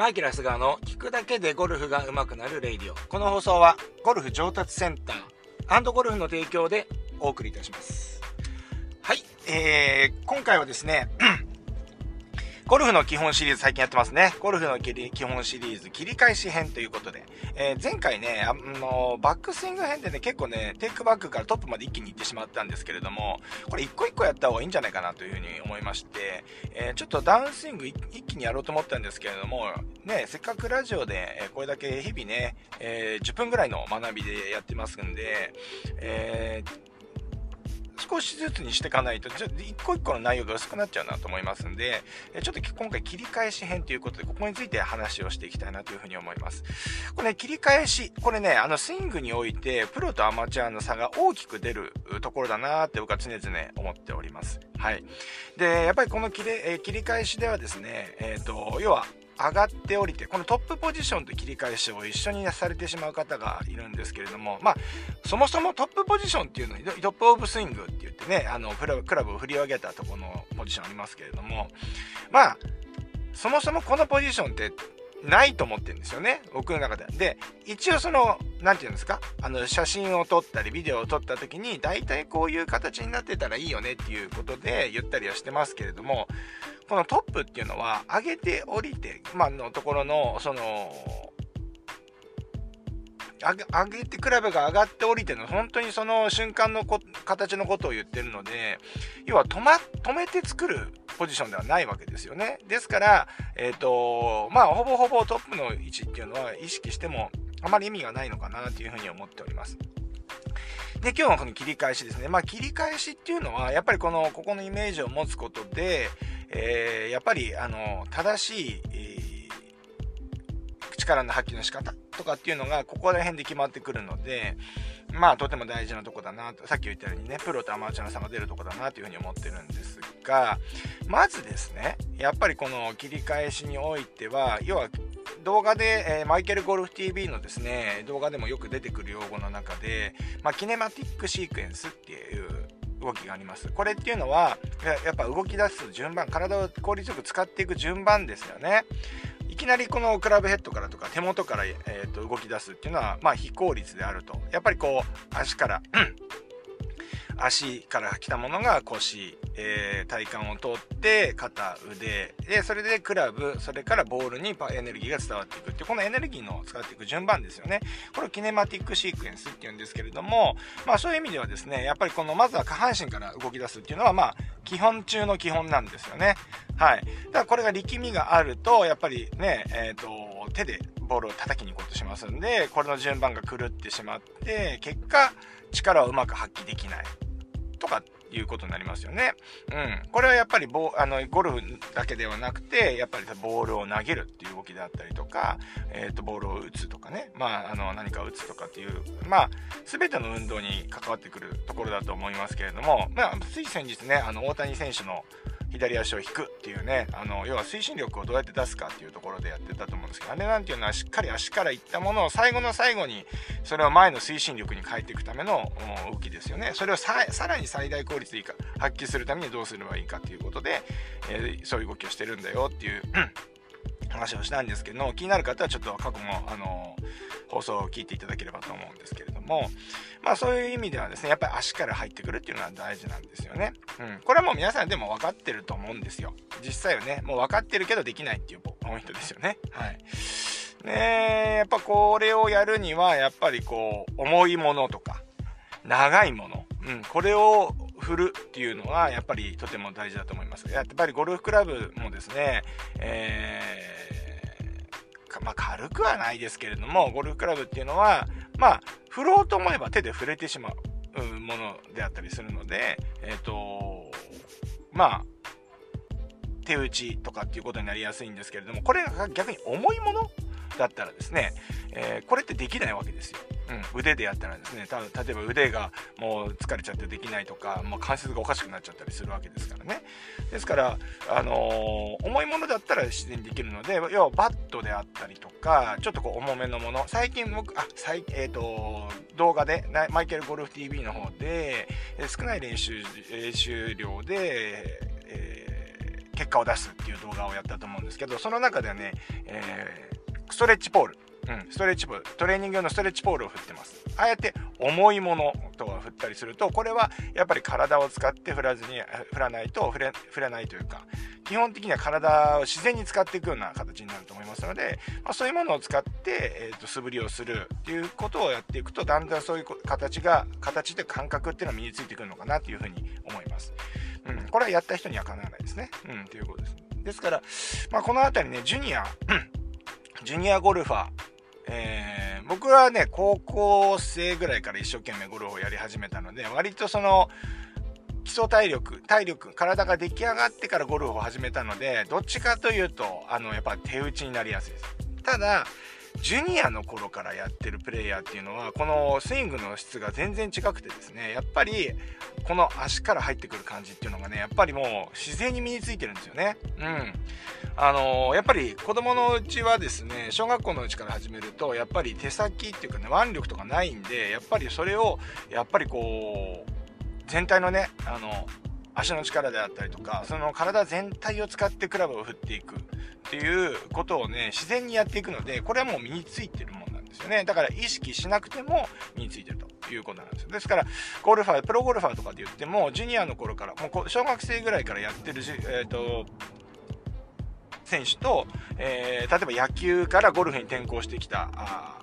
マイケル・スガーの聞くだけでゴルフが上手くなるレイディオ。この放送はゴルフ上達センターゴルフの提供でお送りいたします。はい、えー、今回はですね、ゴルフの基本シリーズ最近やってますね。ゴルフの基本シリーズ切り返し編ということで、えー、前回ね、あの、バックスイング編でね、結構ね、テイクバックからトップまで一気に行ってしまったんですけれども、これ一個一個やった方がいいんじゃないかなというふうに思いまして、えー、ちょっとダウンスイング一気にやろうと思ったんですけれども、ね、せっかくラジオで、えこれだけ日々ね、えー、10分ぐらいの学びでやってますんで、えー少しずつにしていかないと、ちょっと一個一個の内容が薄くなっちゃうなと思いますんで、ちょっと今回切り返し編ということで、ここについて話をしていきたいなというふうに思います。これね、切り返し、これね、あのスイングにおいて、プロとアマチュアの差が大きく出るところだなって僕は常々思っております。はい。で、やっぱりこの切れ、え切り返しではですね、えっ、ー、と、要は、上がって降りて、このトップポジションと切り返しを一緒にされてしまう方がいるんですけれども、まあ、そもそもトップポジションっていうのに、トップオブスイングって言ってね、あのクラブを振り上げたとこのポジションありますけれども、まあ、そもそもこのポジションってないと思ってるんですよね、僕の中で。で、一応その、何て言うんですか、あの、写真を撮ったり、ビデオを撮った時に、大体こういう形になってたらいいよねっていうことで言ったりはしてますけれども、このトップっていうのは、上げて降りて、まあ、のところの、その、上げてクラブが上がって降りての本当にその瞬間の形のことを言ってるので要は止,、ま、止めて作るポジションではないわけですよねですからえっ、ー、とまあほぼほぼトップの位置っていうのは意識してもあまり意味がないのかなというふうに思っておりますで、今日のこの切り返しですね。まあ、切り返しっていうのは、やっぱりこの、ここのイメージを持つことで、えー、やっぱり、あの、正しい、力の発揮の仕方とかっていうのが、ここら辺で決まってくるので、まあ、とても大事なとこだなと、さっき言ったようにね、プロとアマチュアの差が出るとこだなというふうに思ってるんですが、まずですね、やっぱりこの切り返しにおいては、要は、動画で、えー、マイケルゴルフ TV のですね、動画でもよく出てくる用語の中で、まあ、キネマティックシークエンスっていう動きがあります。これっていうのは、やっぱ動き出す順番、体を効率よく使っていく順番ですよね。いきなりこのクラブヘッドからとか手元から、えー、と動き出すっていうのは、まあ、非効率であると。やっぱりこう、足から、足から来たものが腰、えー、体幹を通って肩腕でそれでクラブそれからボールにエネルギーが伝わっていくってこのエネルギーの使っていく順番ですよね。これをキネマティックシークエンスっていうんですけれどもまあそういう意味ではですねやっぱりこのまずは下半身から動き出すっていうのはまあ基本中の基本なんですよね。はい。だからこれが力みがあるとやっぱりねえっ、ー、と手でボールを叩きに行こうとしますんでこれの順番が狂ってしまって結果力をうまく発揮できない。とかいうことになりますよね。うん。これはやっぱりボあのゴルフだけではなくて、やっぱりボールを投げるっていう動きであったりとか、えっ、ー、と、ボールを打つとかね、まあ、あの、何か打つとかっていう、まあ、すべての運動に関わってくるところだと思いますけれども、まあ、つい先日ね、あの、大谷選手の左足を引くっていうねあの要は推進力をどうやって出すかっていうところでやってたと思うんですけどあれなんていうのはしっかり足からいったものを最後の最後にそれを前の推進力に変えていくための動きですよね。それをさらに最大効率でいいか発揮するためにどうすればいいかっていうことで、えー、そういう動きをしてるんだよっていう話をしたんですけど気になる方はちょっと過去の、あの放送を聞いていただければと思うんですけれどもまあそういう意味ではですねやっぱり足から入ってくるっていうのは大事なんですよね。うん、これはもう皆さんでも分かってると思うんですよ。実際はねもう分かってるけどできないっていうポイントですよね。はい。ねやっぱこれをやるにはやっぱりこう重いものとか長いもの、うん、これを振るっていうのはやっぱりとても大事だと思います。やっぱりゴルフクラブもですね、えー、まあ、軽くはないですけれども、ゴルフクラブっていうのは、まあ、振ろうと思えば手で触れてしまうものであったりするので、えっ、ー、と、まあ、手打ちとかっていうことになりやすいんですけれども、これが逆に重いものだったらですね、えー、これってできないわけですよ。うん、腕でやったらですね、例えば腕がもう疲れちゃってできないとか、もう関節がおかしくなっちゃったりするわけですからね。ですから、あのー、重いものだったら自然にできるので、要はバットであったりとか、ちょっとこう重めのもの、最近僕、あ、最えっ、ー、と、動画で、マイケルゴルフ TV の方で、少ない練習、練習量で、えー結果を出すっていう動画をやったと思うんですけど、その中ではね、えー、ストレッチポール。うん、ストレッチポール、トレーニング用のストレッチポールを振ってます。あえて重いものとか振ったりすると、これはやっぱり体を使って振らずに、振らないと、振れ、振らないというか、基本的には体を自然に使っていくような形になると思いますので、まあ、そういうものを使って、えーと、素振りをするっていうことをやっていくと、だんだんそういう形が、形で感覚っていうのは身についてくるのかなというふうに思います。うん、これはやった人にはかなわないですね。うん、ということです。ですから、まあ、この辺りね、ジュニア、ジュニアゴルファー、えー、僕はね、高校生ぐらいから一生懸命ゴルフをやり始めたので、割とその、基礎体力、体力、体が出来上がってからゴルフを始めたので、どっちかというと、あの、やっぱ手打ちになりやすいです。ただ、ジュニアの頃からやってるプレイヤーっていうのは、このスイングの質が全然違くてですね、やっぱり、この足から入ってくる感じっていうのがね、やっぱりもう自然に身についてるんですよね。うん。あのー、やっぱり子供のうちはですね、小学校のうちから始めると、やっぱり手先っていうかね、腕力とかないんで、やっぱりそれを、やっぱりこう、全体のね、あの、足の力であったりとか、その体全体を使ってクラブを振っていくっていうことをね、自然にやっていくので、これはもう身についてるもんなんですよね。だから意識しなくても身についてるということなんですよ。ですから、ゴルファー、プロゴルファーとかで言っても、ジュニアの頃から、もう小学生ぐらいからやってる、えっ、ー、と、選手と、えー、例えば野球からゴルフに転向してきた、あ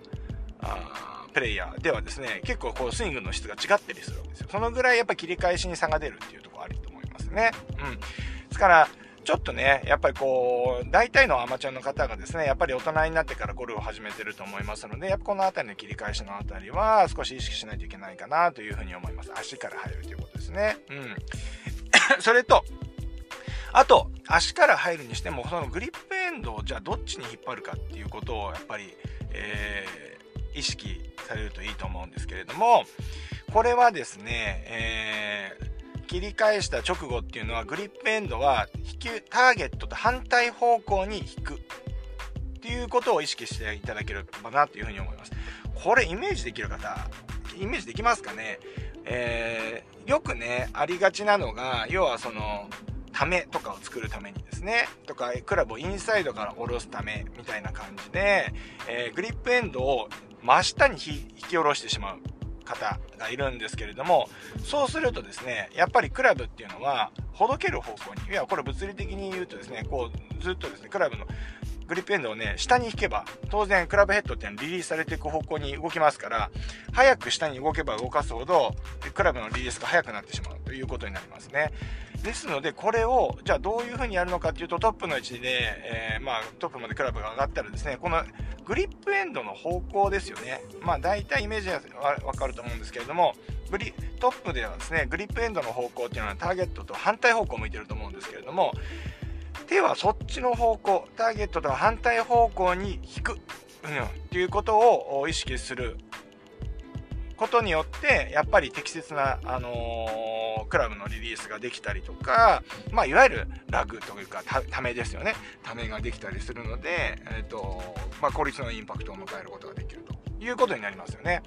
あプレイヤーではですね、結構こうスイングの質が違ったりするわけですよ。そのぐらいやっぱ切り返しに差が出るっていうところあると思いますね。うん。ですから、ちょっとね、やっぱりこう、大体のアマチュアの方がですね、やっぱり大人になってからゴルフを始めてると思いますので、やっぱこの辺りの切り返しの辺りは少し意識しないといけないかなというふうに思います。足から入るということですね。うん。それと、あと、足から入るにしても、そのグリップエンドをじゃあどっちに引っ張るかっていうことをやっぱり、えー、意識されるといいと思うんですけれども、これはですね、えー、切り返した直後っていうのはグリップエンドは引きターゲットと反対方向に引く。っていうことを意識していただければなというふうに思います。これイメージできる方、イメージできますかね？えー、よくね、ありがちなのが、要はその、ためとかを作るためにですね、とか、クラブをインサイドから下ろすためみたいな感じで、えー、グリップエンドを真下に引き下ろしてしまう。方がいるんですけれども、そうするとですね、やっぱりクラブっていうのは、ほどける方向に、いや、これ物理的に言うとですね、こう、ずっとですね、クラブのグリップエンドをね、下に引けば、当然クラブヘッドっていうのはリリースされていく方向に動きますから、早く下に動けば動かすほど、クラブのリリースが速くなってしまうということになりますね。ですので、これを、じゃあどういう風にやるのかっていうと、トップの位置で、えー、まあ、トップまでクラブが上がったらですね、このグリップエンドの方向ですよね。まあ、大体イメージはわかると思うんですけれども、グリトップではですね、グリップエンドの方向っていうのはターゲットと反対方向を向いてると思うんですけれども、手はそっちの方向、ターゲットとは反対方向に引く、うん、っていうことを意識することによって、やっぱり適切な、あのー、クラブのリリースができたりとか、まあ、いわゆるラグというか、ためですよね。ためができたりするので、え、ー、と、まあ、効率のインパクトを迎えることができると。いうことになりますよね。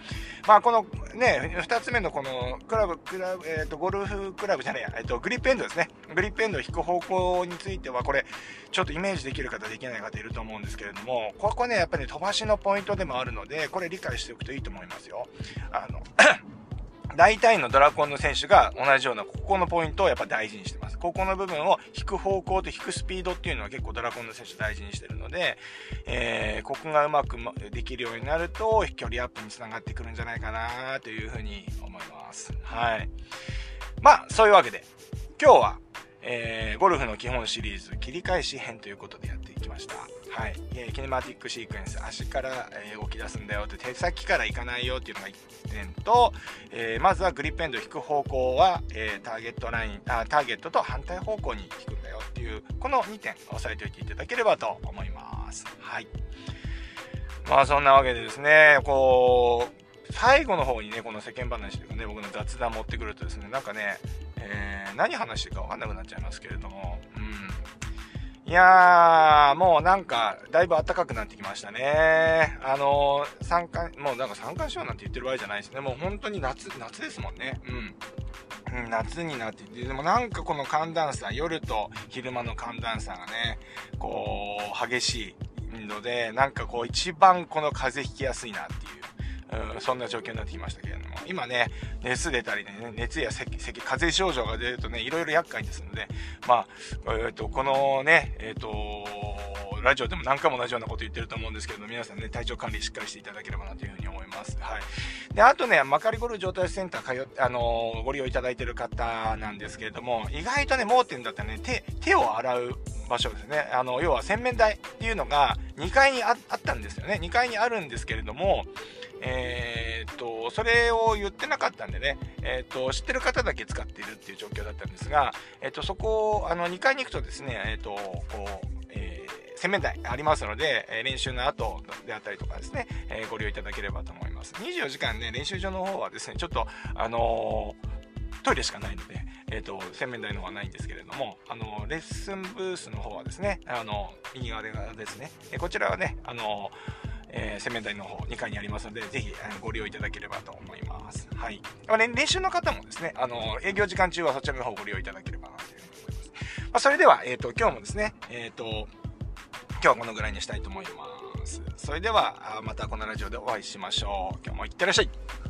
まあ、このね、二つ目のこのクラブ、クラブ、えっ、ー、と、ゴルフクラブじゃないや、えっ、ー、と、グリップエンドですね。グリップエンドを引く方向については、これ、ちょっとイメージできる方、できない方いると思うんですけれども、ここね、やっぱり、ね、飛ばしのポイントでもあるので、これ理解しておくといいと思いますよ。あの、大体のドラコンの選手が同じようなここのポイントをやっぱ大事にしてます。ここの部分を引く方向と引くスピードっていうのは結構ドラコンの選手大事にしてるので、えー、ここがうまくできるようになると飛距離アップにつながってくるんじゃないかなというふうに思います。はい。まあ、そういうわけで、今日は、えー、ゴルフの基本シリーズ切り返し編ということでやっていきました。はい、えー、キネマティックシークエンス足から、えー、動き出すんだよって手先から行かないよっていうのが1点と、えー、まずはグリップエンド引く方向は、えターゲットラインあターゲットと反対方向に引くんだよっていうこの2点押さえておいていただければと思います。はい。まあそんなわけでですねこう最後の方にねこの世間話というかね僕の雑談持ってくるとですねなんかね、え何話してるか分かんなくなっちゃいますけれどもうん。いやー、もうなんか、だいぶ暖かくなってきましたね。あのー、三冠、もうなんか三冠賞なんて言ってる場合じゃないですね。もう本当に夏、夏ですもんね。うん。うん、夏になってて、でもなんかこの寒暖差、夜と昼間の寒暖差がね、こう、激しいので、なんかこう一番この風邪ひきやすいなっていう。うん、そんな状況になってきましたけれども、今ね、熱出たりね、熱や咳、咳、風邪症状が出るとね、いろいろ厄介ですので、まあ、えっ、ー、と、このね、えっ、ー、と、ラジオでも何回も同じようなこと言ってると思うんですけど、皆さんね、体調管理しっかりしていただければなというふうに思います。はい。で、あとね、マカリゴル状態センター通って、あのー、ご利用いただいてる方なんですけれども、意外とね、盲点だったらね、手、手を洗う場所ですね。あの、要は洗面台っていうのが2階にあったんですよね。2階にあるんですけれども、えー、っと、それを言ってなかったんでね、えー、っと、知ってる方だけ使っているっていう状況だったんですが、えー、っと、そこを、あの、2階に行くとですね、えっと、こう、え洗面台ありますので、え練習の後であったりとかですね、えご利用いただければと思います。24時間ね、練習場の方はですね、ちょっと、あのトイレしかないので、え、ー、と、洗面台の方はないんですけれども、あの、レッスンブースの方はですね、あの、右側ですね、えこちらはね、あの、えー、洗面台の方2階にありますので、ぜひご利用いただければと思います。はい。まあね、練習の方もですね、あの、営業時間中はそちらの方ご利用いただければなというふうに思います。まあ、それでは、えっ、ー、と、今日もですね、えっ、ー、と、今日はこのぐらいにしたいと思います。それでは、またこのラジオでお会いしましょう。今日もいってらっしゃい。